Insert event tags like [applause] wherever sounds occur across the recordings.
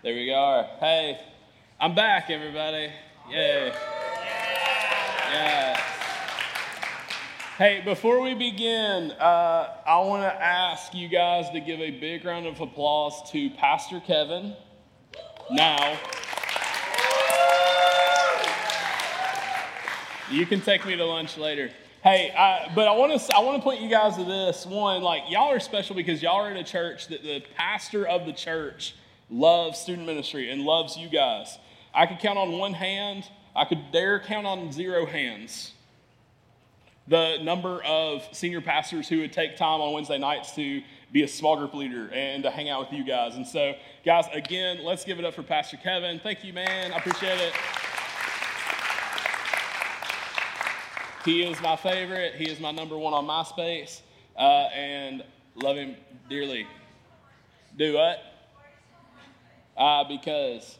There we go. Hey, I'm back, everybody. Yay. Yeah. Hey, before we begin, uh, I want to ask you guys to give a big round of applause to Pastor Kevin. Now, you can take me to lunch later. Hey, I, but I want to I want to point you guys to this one. Like y'all are special because y'all are in a church that the pastor of the church loves student ministry and loves you guys. I could count on one hand. I could dare count on zero hands the number of senior pastors who would take time on Wednesday nights to be a small group leader and to hang out with you guys. And so, guys, again, let's give it up for Pastor Kevin. Thank you, man. I appreciate it. He is my favorite. He is my number one on MySpace, uh, and love him dearly. Do what? Uh, because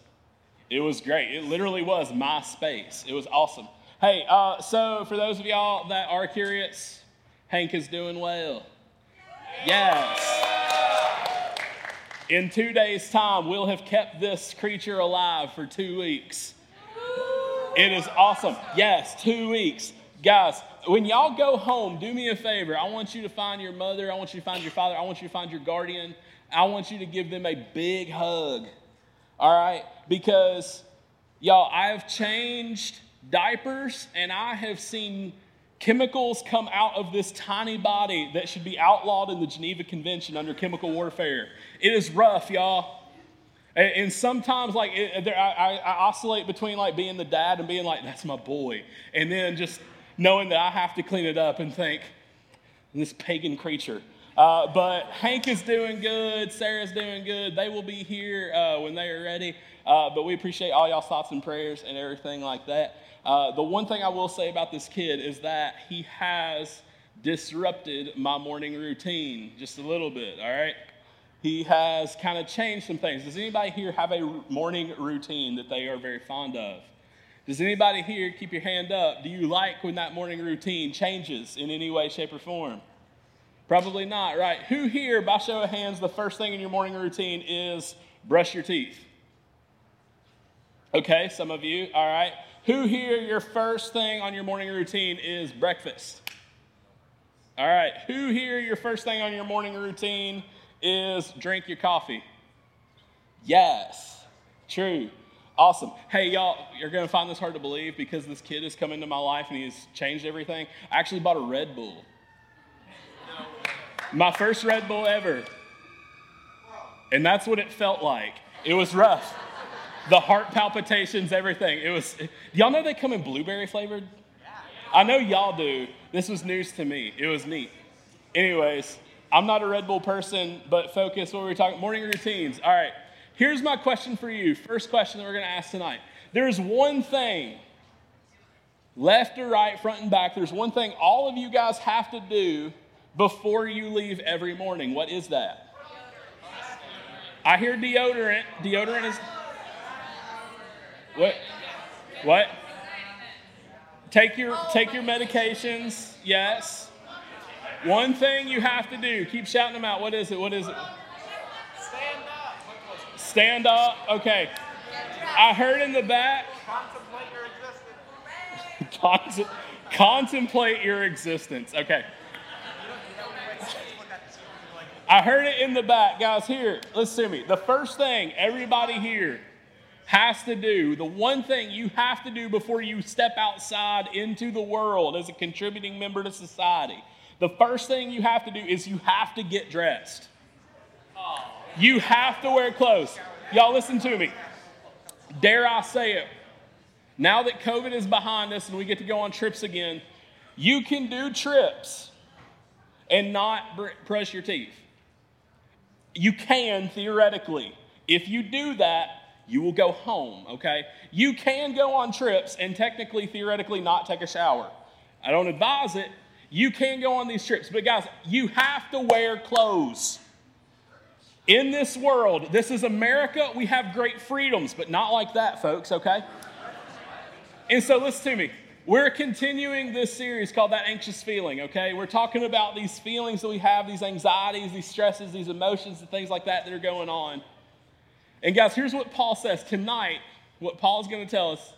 it was great. It literally was my space. It was awesome. Hey, uh, so for those of y'all that are curious, Hank is doing well. Yes. In two days' time, we'll have kept this creature alive for two weeks. It is awesome. Yes, two weeks. Guys, when y'all go home, do me a favor. I want you to find your mother. I want you to find your father. I want you to find your guardian. I want you to give them a big hug. All right? Because, y'all, I have changed diapers and I have seen chemicals come out of this tiny body that should be outlawed in the Geneva Convention under chemical warfare. It is rough, y'all. And sometimes, like, it, I, I oscillate between like being the dad and being like, "That's my boy," and then just knowing that I have to clean it up and think, this pagan creature. Uh, but Hank is doing good. Sarah's doing good. They will be here uh, when they are ready. Uh, but we appreciate all y'all's thoughts and prayers and everything like that. Uh, the one thing I will say about this kid is that he has disrupted my morning routine just a little bit, all right? He has kind of changed some things. Does anybody here have a morning routine that they are very fond of? Does anybody here keep your hand up? Do you like when that morning routine changes in any way, shape, or form? Probably not, right? Who here, by show of hands, the first thing in your morning routine is brush your teeth? Okay, some of you, all right. Who here, your first thing on your morning routine is breakfast? All right. Who here, your first thing on your morning routine is drink your coffee? Yes. True. Awesome. Hey, y'all, you're going to find this hard to believe because this kid has come into my life and he's changed everything. I actually bought a Red Bull. My first Red Bull ever. And that's what it felt like. It was rough. The heart palpitations, everything. It was, y'all know they come in blueberry flavored? I know y'all do. This was news to me. It was neat. Anyways, I'm not a Red Bull person, but focus what we were talking morning routines. All right. Here's my question for you. First question that we're going to ask tonight. There's one thing, left or right, front and back, there's one thing all of you guys have to do before you leave every morning. What is that? I hear deodorant. Deodorant is. What? What? Take your take your medications. Yes. One thing you have to do. Keep shouting them out. What is it? What is it? Stand up. Stand up. Okay. I heard in the back. Contemplate your existence. [laughs] Contemplate your existence. Okay. I heard it in the back. Guys, here, listen to me. The first thing everybody here has to do, the one thing you have to do before you step outside into the world as a contributing member to society, the first thing you have to do is you have to get dressed. You have to wear clothes. Y'all listen to me. Dare I say it? Now that COVID is behind us and we get to go on trips again, you can do trips and not br- brush your teeth. You can theoretically. If you do that, you will go home, okay? You can go on trips and technically, theoretically, not take a shower. I don't advise it. You can go on these trips, but guys, you have to wear clothes. In this world, this is America, we have great freedoms, but not like that, folks, okay? And so listen to me. We're continuing this series called That Anxious Feeling, okay? We're talking about these feelings that we have, these anxieties, these stresses, these emotions, and things like that that are going on. And guys, here's what Paul says tonight. What Paul's going to tell us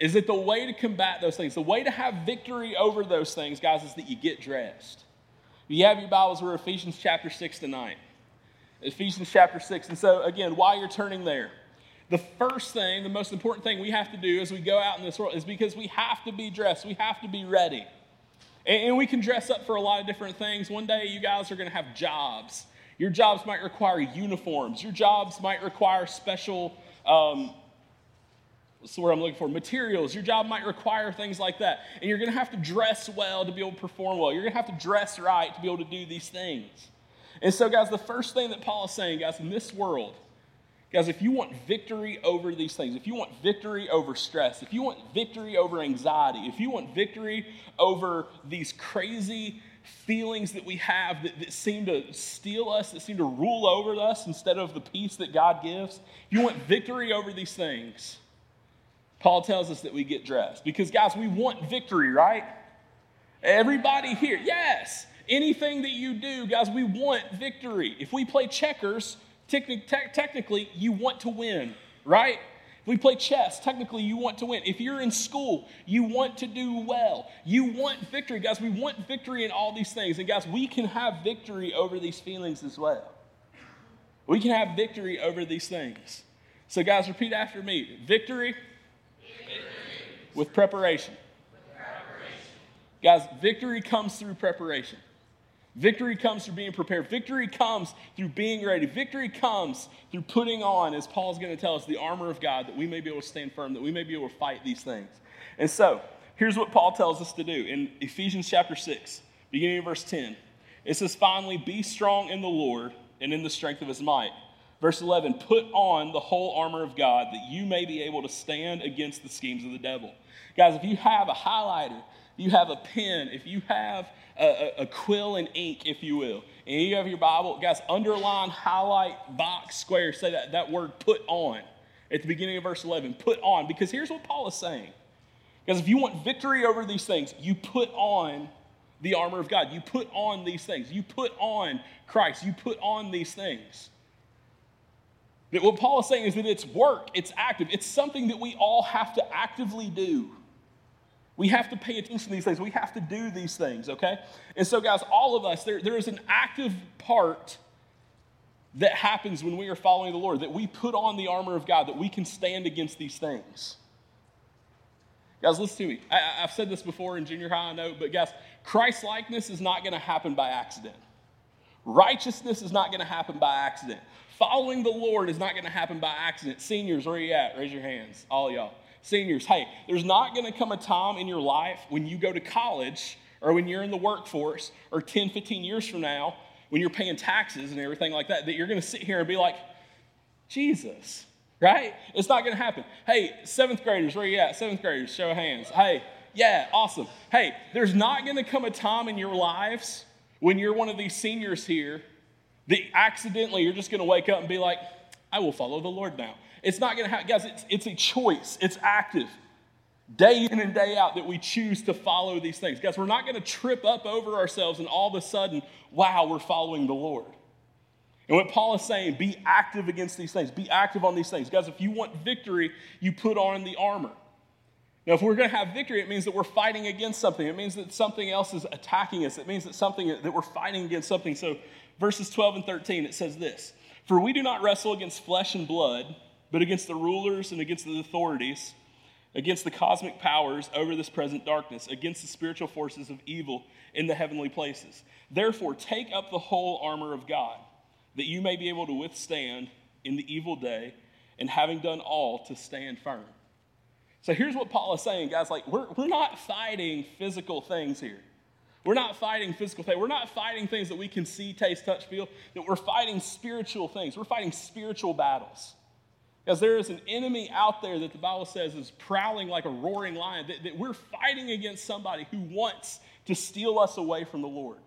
is that the way to combat those things, the way to have victory over those things, guys, is that you get dressed. You have your Bibles, we're Ephesians chapter 6 tonight. Ephesians chapter 6. And so, again, while you're turning there, the first thing, the most important thing we have to do as we go out in this world is because we have to be dressed, we have to be ready. And, we can dress up for a lot of different things. One day, you guys are going to have jobs. Your jobs might require uniforms, your jobs might require special. Um, what's the word I'm looking for? Materials. Your job might require things like that. And you're going to have to dress well to be able to perform well. You're going to have to dress right to be able to do these things. And so, guys, the first thing that Paul is saying, guys, in this world, guys, if you want victory over these things, if you want victory over stress, if you want victory over anxiety, if you want victory over these crazy feelings that we have that, that seem to steal us, that seem to rule over us instead of the peace that God gives, if you want victory over these things, Paul tells us that we get dressed. Because, guys, we want victory, right? Everybody here, yes. Anything that you do, guys, we want victory. If we play checkers, technically, you want to win, right? If we play chess, technically, you want to win. If you're in school, you want to do well. You want victory. Guys, we want victory in all these things. And, guys, we can have victory over these feelings as well. We can have victory over these things. So, guys, repeat after me victory, victory. With preparation. Guys, victory comes through preparation. Victory comes through being prepared. Victory comes through being ready. Victory comes through putting on, as Paul's going to tell us, the armor of God that we may be able to stand firm, that we may be able to fight these things. And so, here's what Paul tells us to do in Ephesians chapter 6, beginning of verse 10. It says, Finally, be strong in the Lord and in the strength of his might. Verse 11, put on the whole armor of God that you may be able to stand against the schemes of the devil. Guys, if you have a highlighter, you have a pen, if you have a, a, quill and ink, if you will, and you have your Bible, guys, underline, highlight, box, square, say that, that word put on at the beginning of verse 11. Put on, because here's what Paul is saying. Because if you want victory over these things, you put on the armor of God. You put on these things. You put on Christ. You put on these things. That what Paul is saying is that it's work, it's active, it's something that we all have to actively do. We have to pay attention to these things. We have to do these things, okay? And so, guys, all of us, there, there is an active part that happens when we are following the Lord, that we put on the armor of God, that we can stand against these things. Guys, listen to me. I, have said this before in junior high, I know, but guys, Christ likeness is not going to happen by accident. Righteousness is not going to happen by accident. Following the Lord is not going to happen by accident. Seniors, where are you at? Raise your hands, all y'all. Seniors, hey, there's not going to come a time in your life when you go to college or when you're in the workforce or 10, 15 years from now when you're paying taxes and everything like that that you're going to sit here and be like, Jesus, right? It's not going to happen. Hey, seventh graders, where are you at? Seventh graders, show of hands. Hey, yeah, awesome. Hey, there's not going to come a time in your lives when you're one of these seniors here that accidentally you're just going to wake up and be like, I will follow the Lord now. It's not going to happen. Guys, it's, it's a choice, it's active. Day in and day out that we choose to follow these things. Guys, we're not going to trip up over ourselves and all of a sudden, wow, we're following the Lord. And what Paul is saying, be active against these things. Be active on these things. Guys, if you want victory, you put on the armor. Now, if we're going to have victory, it means that we're fighting against something. It means that something else is attacking us. It means that something that we're fighting against something. So, verses 12 and 13, it says this: For we do not wrestle against flesh and blood but against the rulers and against the authorities, against the cosmic powers over this present darkness, against the spiritual forces of evil in the heavenly places. Therefore, take up the whole armor of God, that you may be able to withstand in the evil day, and having done all, to stand firm. So here's what Paul is saying, guys. Like, we're, we're not fighting physical things here. We're not fighting physical things. We're not fighting things that we can see, taste, touch, feel. That we're fighting spiritual things. We're fighting spiritual battles. Because there is an enemy out there that the Bible says is prowling like a roaring lion, that, that, we're fighting against somebody who wants to steal us away from the Lord,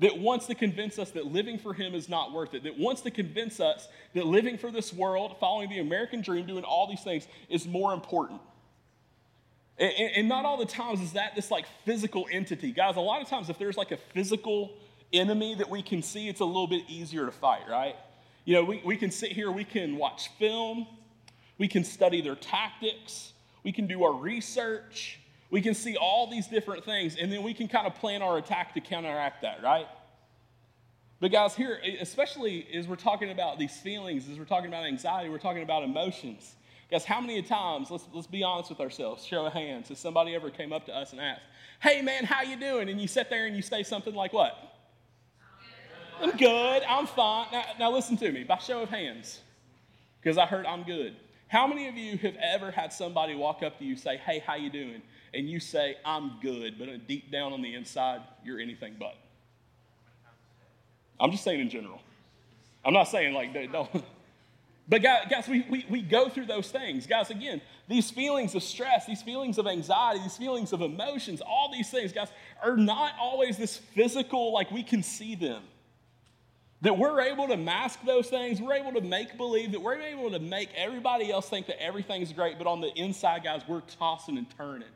that wants to convince us that living for Him is not worth it, that wants to convince us that living for this world, following the American dream, doing all these things is more important. And, and not all the times is that this like physical entity. Guys, a lot of times if there's like a physical enemy that we can see, it's a little bit easier to fight, right? You know, we, we can sit here, we can watch film, we can study their tactics, we can do our research, we can see all these different things, and then we can kind of plan our attack to counteract that, right? But, guys, here, especially as we're talking about these feelings, as we're talking about anxiety, we're talking about emotions. Guys, how many times, let's, let's be honest with ourselves, show of hands, has somebody ever came up to us and asked, hey, man, how you doing? And you sit there and you say something like what? I'm good, I'm fine. Now, now listen to me, by show of hands, because I heard I'm good. How many of you have ever had somebody walk up to you say, hey, how you doing? And you say, I'm good, but deep down on the inside, you're anything but. I'm just saying in general. I'm not saying like, don't. But guys, we, we, we go through those things. Guys, again, these feelings of stress, these feelings of anxiety, these feelings of emotions, all these things, guys, are not always this physical, like we can see them. That we're able to mask those things, we're able to make believe, that we're able to make everybody else think that everything's great, but on the inside, guys, we're tossing and turning.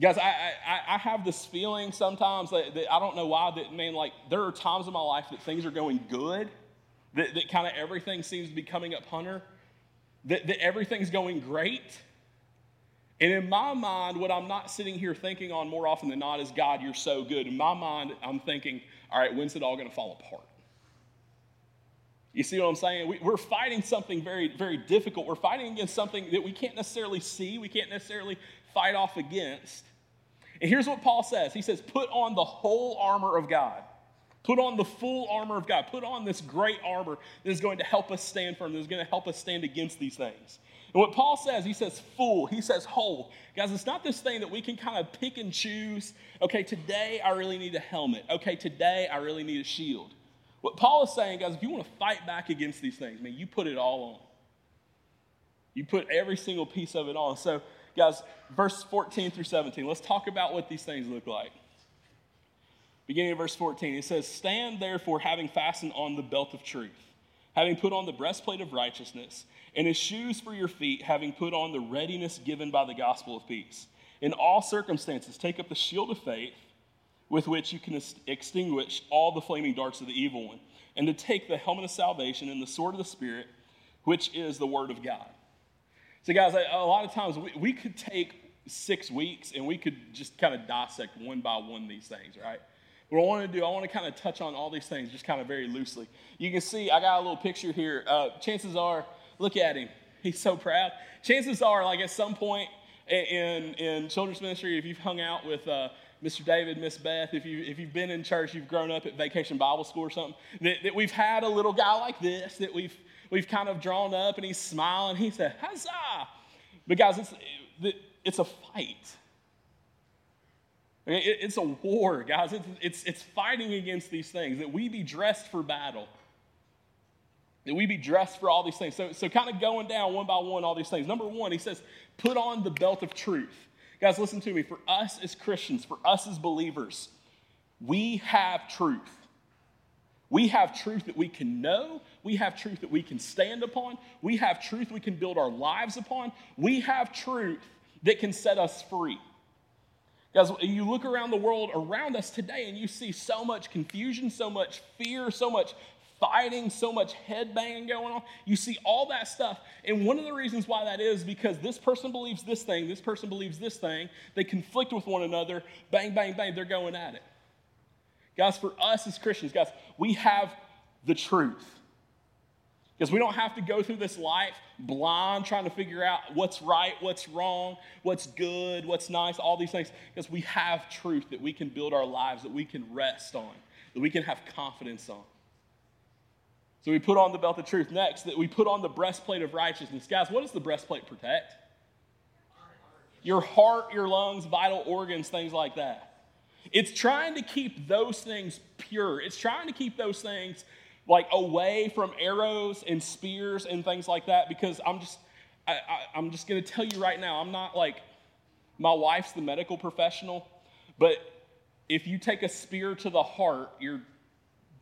Guys, I, I, I have this feeling sometimes that, that I don't know why, that, man, like, there are times in my life that things are going good, that, that kind of everything seems to be coming up hunter, that, that everything's going great. And in my mind, what I'm not sitting here thinking on more often than not is, God, you're so good. In my mind, I'm thinking, all right, when's it all going to fall apart? You see what I'm saying? We, are fighting something very, very difficult. We're fighting against something that we can't necessarily see, we can't necessarily fight off against. And here's what Paul says He says, Put on the whole armor of God. Put on the full armor of God. Put on this great armor that is going to help us stand firm, that is going to help us stand against these things. And what Paul says, he says full, he says whole. Guys, it's not this thing that we can kind of pick and choose. Okay, today I really need a helmet. Okay, today I really need a shield. What Paul is saying, guys, if you want to fight back against these things, man, you put it all on. You put every single piece of it on. So Guys, verse 14 through 17, let's talk about what these things look like. Beginning of verse 14, it says, Stand therefore, having fastened on the belt of truth, having put on the breastplate of righteousness, and his shoes for your feet, having put on the readiness given by the gospel of peace. In all circumstances, take up the shield of faith with which you can extinguish all the flaming darts of the evil one, and to take the helmet of salvation and the sword of the Spirit, which is the word of God. So, guys, a lot of times we, we could take six weeks and we could just kind of dissect one by one these things, right? What I want to do, I want to kind of touch on all these things just kind of very loosely. You can see, I got a little picture here. Uh, chances are, look at him. He's so proud. Chances are, like at some point in, in children's ministry, if you've hung out with uh, Mr. David, Miss Beth, if, you, if you've been in church, you've grown up at Vacation Bible School or something, that, that we've had a little guy like this that we've we've kind of drawn up and he's smiling. He said, Huzzah! But guys, it's, it's a fight. It's a war, guys. It's, it's, it's fighting against these things, that we be dressed for battle. That we be dressed for all these things. So, so kind of going down one by one, all these things. Number one, he says, put on the belt of truth. Guys, listen to me. For us as Christians, for us as believers, we have truth. We have truth that we can know. We have truth that we can stand upon. We have truth we can build our lives upon. We have truth that can set us free. Guys, you look around the world around us today and you see so much confusion, so much fear, so much fighting, so much head banging going on. You see all that stuff. And one of the reasons why that is because this person believes this thing, this person believes this thing. They conflict with one another. Bang, bang, bang, they're going at it. Guys, for us as Christians, guys, we have the truth. Because we don't have to go through this life blind trying to figure out what's right, what's wrong, what's good, what's nice, all these things. Because we have truth that we can build our lives, that we can rest on, that we can have confidence on. So we put on the belt of truth. Next, that we put on the breastplate of righteousness. Guys, what does the breastplate protect? Your heart, your lungs, vital organs, things like that. It's trying to keep those things pure. It's trying to keep those things like away from arrows and spears and things like that because I'm just I, I, I'm just to tell you right now, I'm not like my wife's the medical professional, but if you take a spear to the heart, you're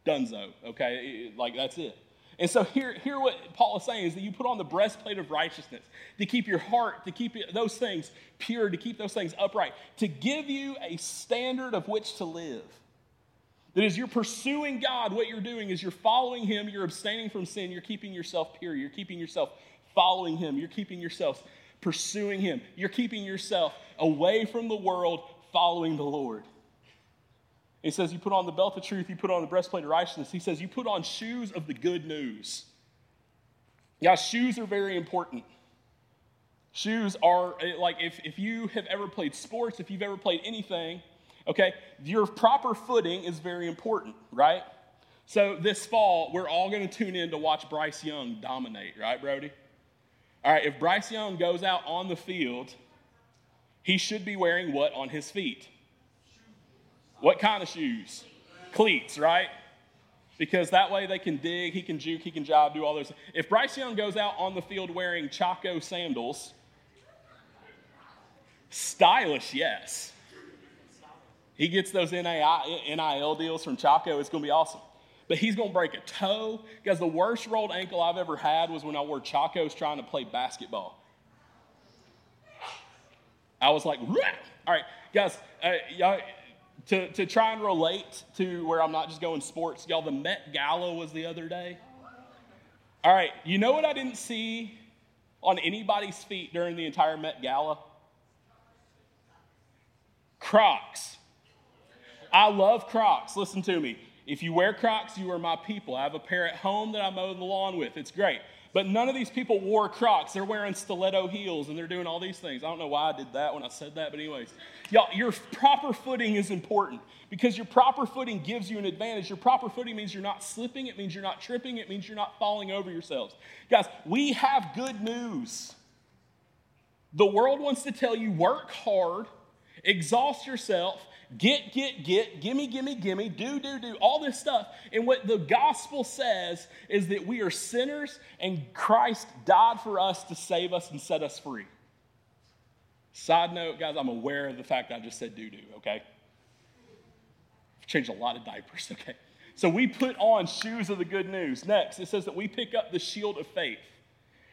donezo, okay? Like that's it. And so here, here what Paul is saying is that you put on the breastplate of righteousness to keep your heart, to keep those things pure, to keep those things upright, to give you a standard of which to live. That as you're pursuing God, what you're doing is you're following Him, you're abstaining from sin, you're keeping yourself pure, you're keeping yourself following Him, you're keeping yourself pursuing Him, you're keeping yourself away from the world, following the Lord. He says, You put on the belt of truth, you put on the breastplate of righteousness. He says, You put on shoes of the good news. Yeah, shoes are very important. Shoes are eh, like if, if you have ever played sports, if you've ever played anything, okay, your proper footing is very important, right? So this fall, we're all going to tune in to watch Bryce Young dominate, right, Brody? All right, if Bryce Young goes out on the field, he should be wearing what on his feet? What kind of shoes? Cleats, right? Because that way they can dig, he can juke, he can job, do all those. If Bryce Young goes out on the field wearing Chaco sandals, stylish, yes. He gets those NIL deals from Chaco, it's going to be awesome. But he's going to break a toe. Because the worst rolled ankle I've ever had was when I wore Chacos trying to play basketball. I was like, all right, guys, uh, y'all, to, to try and relate to where I'm not just going sports, y'all, the Met Gala was the other day. All right, you know what I didn't see on anybody's feet during the entire Met Gala? Crocs. I love Crocs. Listen to me. If you wear Crocs, you are my people. I have a pair at home that I mow the lawn with. It's great. But none of these people wore Crocs. They're wearing stiletto heels and they're doing all these things. I don't know why I did that when I said that, but anyways. Y'all, your proper footing is important because your proper footing gives you an advantage. Your proper footing means you're not slipping, it means you're not tripping, it means you're not falling over yourselves. Guys, we have good news. The world wants to tell you work hard, exhaust yourself, get, get, get, gimme, gimme, gimme, do, do, do, all this stuff. And what the gospel says is that we are sinners and Christ died for us to save us and set us free. Side note, guys, I'm aware of the fact I just said do, do, okay? I've changed a lot of diapers, [laughs] okay? So we put on shoes of the good news. Next, it says that we pick up the shield of faith.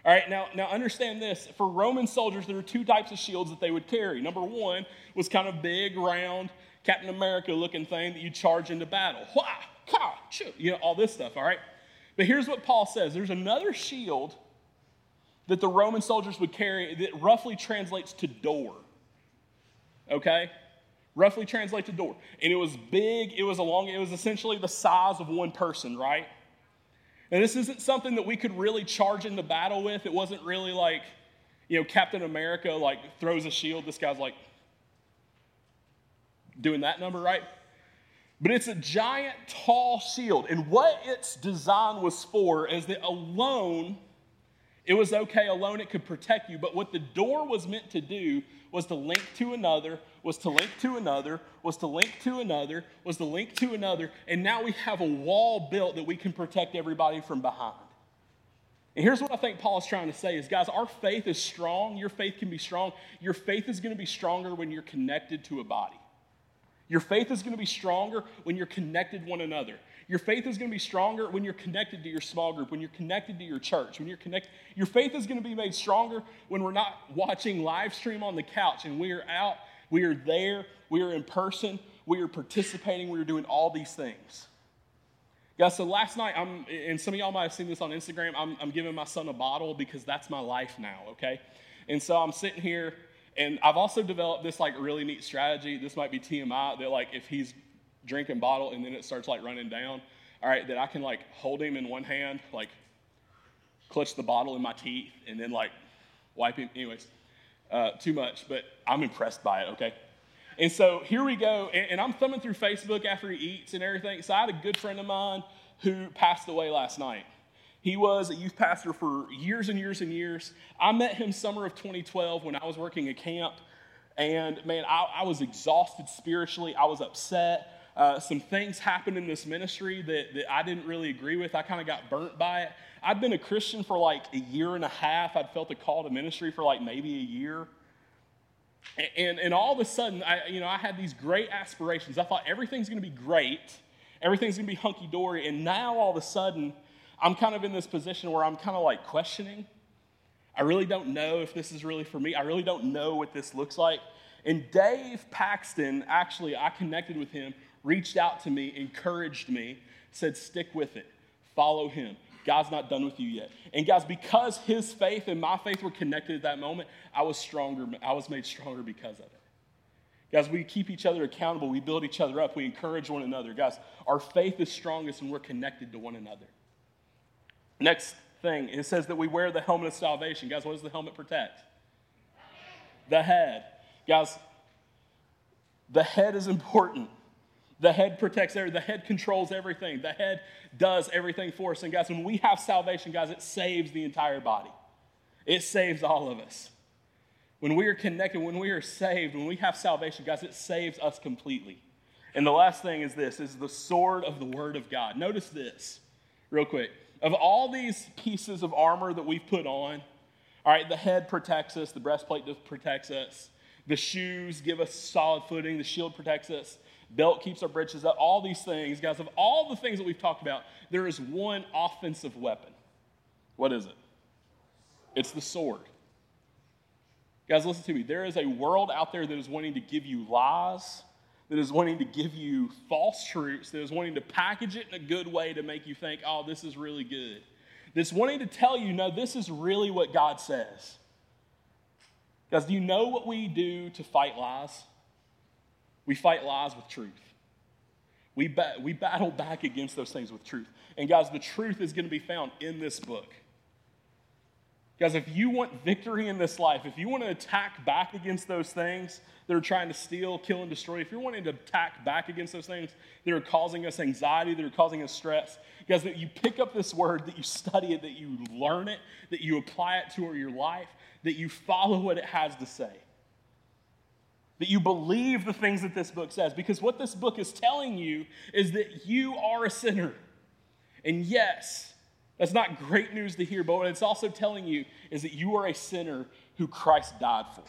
All right, now, now understand this. For Roman soldiers, there were two types of shields that they would carry. Number one was kind of big, round, Captain America looking thing that you charge into battle. Wah, ka, choo, you know, all this stuff, all right? But here's what Paul says there's another shield that the Roman soldiers would carry that roughly translates to door. Okay? Roughly translates to door. And it was big, it was along, it was essentially the size of one person, right? And this isn't something that we could really charge into battle with. It wasn't really like, you know, Captain America like throws a shield. This guy's like, doing that number right. But it's a giant, tall shield. And what its design was for is that alone, it was okay, alone it could protect you. But what the door was meant to do was to link to another, was to link to another, was to link to another, was to link to another. And now we have a wall built that we can protect everybody from behind. And here's what I think Paul is trying to say is guys, our faith is strong. Your faith can be strong. Your faith is going to be stronger when you're connected to a body. Your faith is going to be stronger when you're connected one another. Your faith is going to be stronger when you're connected to your small group, when you're connected to your church, when you're connected. Your faith is going to be made stronger when we're not watching live stream on the couch and we are out, we are there, we are in person, we are participating, we are doing all these things. Guys, so last night, I'm, and some of y'all might have seen this on Instagram, I'm, I'm giving my son a bottle because that's my life now, okay? And so I'm sitting here and I've also developed this like really neat strategy. This might be TMI that like if he's drinking bottle and then it starts like running down, all right, that I can like hold him in one hand, like clutch the bottle in my teeth, and then like wipe him. Anyways, uh, too much, but I'm impressed by it. Okay. And so here we go, and, and I'm thumbing through Facebook after he eats and everything. So I had a good friend of mine who passed away last night. He was a youth pastor for years and years and years. I met him summer of 2012 when I was working a camp. And man, I, I was exhausted spiritually. I was upset. Uh, some things happened in this ministry that, that I didn't really agree with. I kind of got burnt by it. I'd been a Christian for like a year and a half. I'd felt a call to ministry for like maybe a year. And, and, and all of a sudden, I, you know, I had these great aspirations. I thought everything's going to be great. Everything's going to be hunky dory. And now all of a sudden, I'm kind of in this position where I'm kind of like questioning. I really don't know if this is really for me. I really don't know what this looks like. And Dave Paxton, actually, I connected with him reached out to me, encouraged me, said, Stick with it, follow him. God's not done with you yet. And guys, because his faith and my faith were connected at that moment, I was stronger. I was made stronger because of it. Guys, we keep each other accountable. We build each other up. We encourage one another. Guys, our faith is strongest when we're connected to one another. Next thing, it says that we wear the helmet of salvation. Guys, what does the helmet protect? The head. Guys, the head is important. The head protects everything. The head controls everything. The head does everything for us. And guys, when we have salvation, guys, it saves the entire body. It saves all of us. When we are connected, when we are saved, when we have salvation, guys, it saves us completely. And the last thing is this is the sword of the word of God. Notice this real quick. Of all these pieces of armor that we've put on, all right, the head protects us, the breastplate protects us, the shoes give us solid footing, the shield protects us, belt keeps our britches up, all these things, guys, of all the things that we've talked about, there is one offensive weapon. What is it? It's the sword. Guys, listen to me. There is a world out there that is wanting to give you lies, that is wanting to give you false truths, that is wanting to package it in a good way to make you think, oh, this is really good. That's wanting to tell you, no, this is really what God says. Guys, do you know what we do to fight lies? We fight lies with truth. We, ba- we battle back against those things with truth. And guys, the truth is going to be found in this book. Guys, if you want victory in this life, if you want to attack back against those things that are trying to steal, kill, and destroy, if you're wanting to attack back against those things that are causing us anxiety, that are causing us stress, guys, that you pick up this word, that you study it, that you learn it, that you apply it to your life, that you follow what it has to say. That you believe the things that this book says. Because what this book is telling you is that you are a sinner. And yes, that's not great news to hear, but what it's also telling you is that you are a sinner who Christ died for.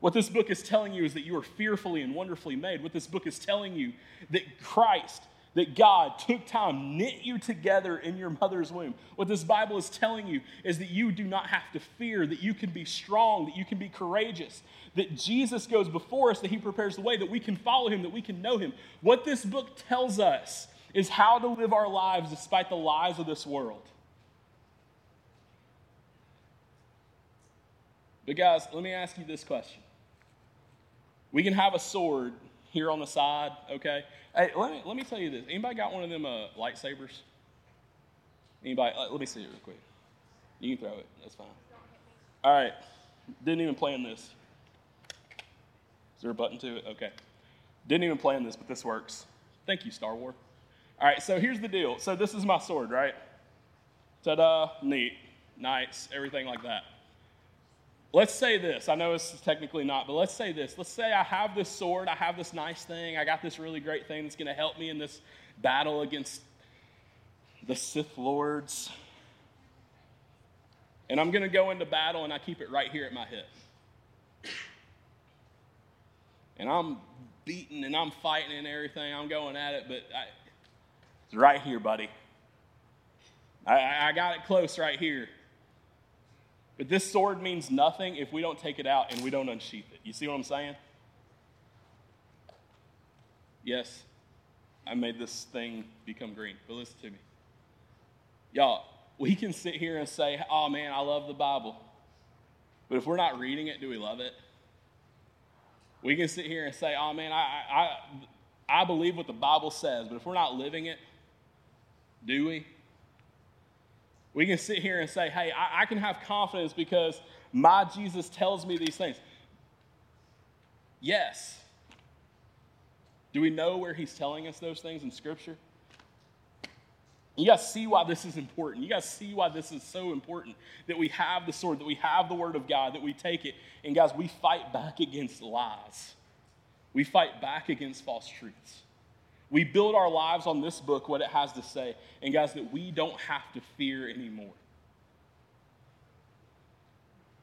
What this book is telling you is that you are fearfully and wonderfully made. What this book is telling you that Christ, that God took time, knit you together in your mother's womb. What this Bible is telling you is that you do not have to fear, that you can be strong, that you can be courageous, that Jesus goes before us, that He prepares the way, that we can follow Him, that we can know Him. What this book tells us is how to live our lives despite the lies of this world. But, guys, let me ask you this question. We can have a sword here on the side, okay? Hey, let me, let me tell you this. Anybody got one of them uh, lightsabers? Anybody? Uh, let me see it real quick. You can throw it. That's fine. All right. Didn't even plan this. Is there a button to it? Okay. Didn't even plan this, but this works. Thank you, Star Wars. All right, so here's the deal. So this is my sword, right? Ta da, neat, nice, everything like that. Let's say this. I know it's technically not, but let's say this. Let's say I have this sword, I have this nice thing, I got this really great thing that's going to help me in this battle against the Sith Lords. And I'm going to go into battle and I keep it right here at my hip. And I'm beating and I'm fighting and everything. I'm going at it, but I, it's right here, buddy. I, I got it close right here. But this sword means nothing if we don't take it out and we don't unsheath it. You see what I'm saying? Yes, I made this thing become green, but listen to me. Y'all, we can sit here and say, oh man, I love the Bible. But if we're not reading it, do we love it? We can sit here and say, oh man, I, I, I believe what the Bible says, but if we're not living it, do we? We can sit here and say, hey, I, I can have confidence because my Jesus tells me these things. Yes. Do we know where he's telling us those things in Scripture? You guys see why this is important. You guys see why this is so important that we have the sword, that we have the Word of God, that we take it, and guys, we fight back against lies. We fight back against false truths. We build our lives on this book, what it has to say. And guys, that we don't have to fear anymore.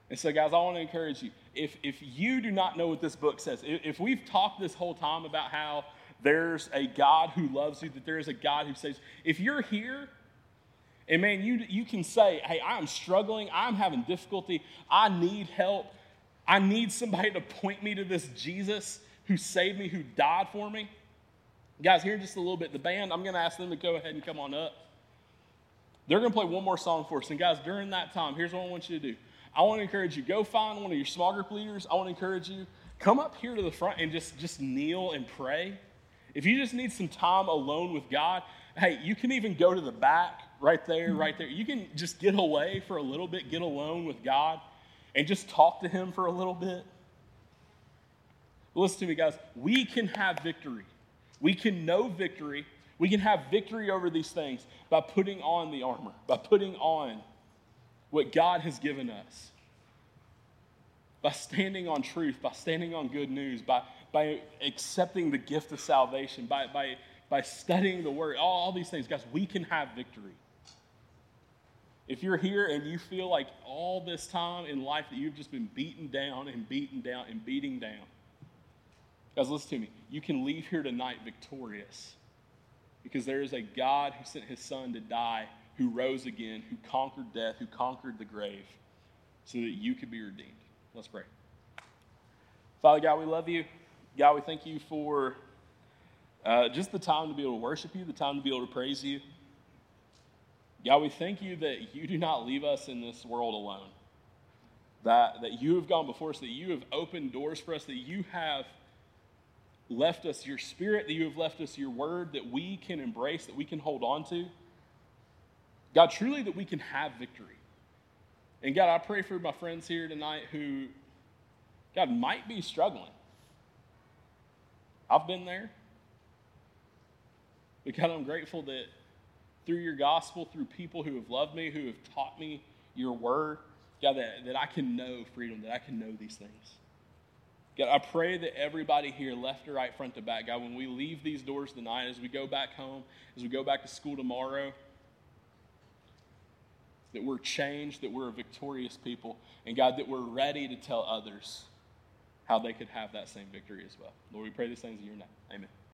And so, guys, I want to encourage you if, if you do not know what this book says, if, we've talked this whole time about how there's a God who loves you, that there is a God who saves, if you're here and man, you, you can say, hey, I'm struggling, I'm having difficulty, I need help, I need somebody to point me to this Jesus who saved me, who died for me. Guys, here in just a little bit, the band, I'm going to ask them to go ahead and come on up. They're going to play one more song for us. And guys, during that time, here's what I want you to do. I want to encourage you, go find one of your small group leaders. I want to encourage you, come up here to the front and just, just kneel and pray. If you just need some time alone with God, hey, you can even go to the back right there, mm-hmm. right there. You can just get away for a little bit, get alone with God, and just talk to Him for a little bit. Listen to me, guys. We can have victory. We can know victory. We can have victory over these things by putting on the armor, by putting on what God has given us, by standing on truth, by standing on good news, by, by accepting the gift of salvation, by, by, by studying the word, all, all these things. Guys, we can have victory. If you're here and you feel like all this time in life that you've just been beaten down and beaten down and beating down, guys, listen to me. You can leave here tonight victorious because there is a God who sent his son to die, who rose again, who conquered death, who conquered the grave, so that you could be redeemed. Let's pray. Father God, we love you. God, we thank you for uh, just the time to be able to worship you, the time to be able to praise you. God, we thank you that you do not leave us in this world alone. That, that you have gone before us, that you have opened doors for us, that you have left us your spirit, that you have left us your word that we can embrace, that we can hold on to. God, truly that we can have victory. And God, I pray for my friends here tonight who, God, might be struggling. I've been there. But God, I'm grateful that through your gospel, through people who have loved me, who have taught me your word, God, that, that I can know freedom, that I can know these things. God, I pray that everybody here, left to right, front to back, God, when we leave these doors tonight, as we go back home, as we go back to school tomorrow, that we're changed, that we're a victorious people, and God, that we're ready to tell others how they could have that same victory as well. Lord, we pray these things in your name. Amen.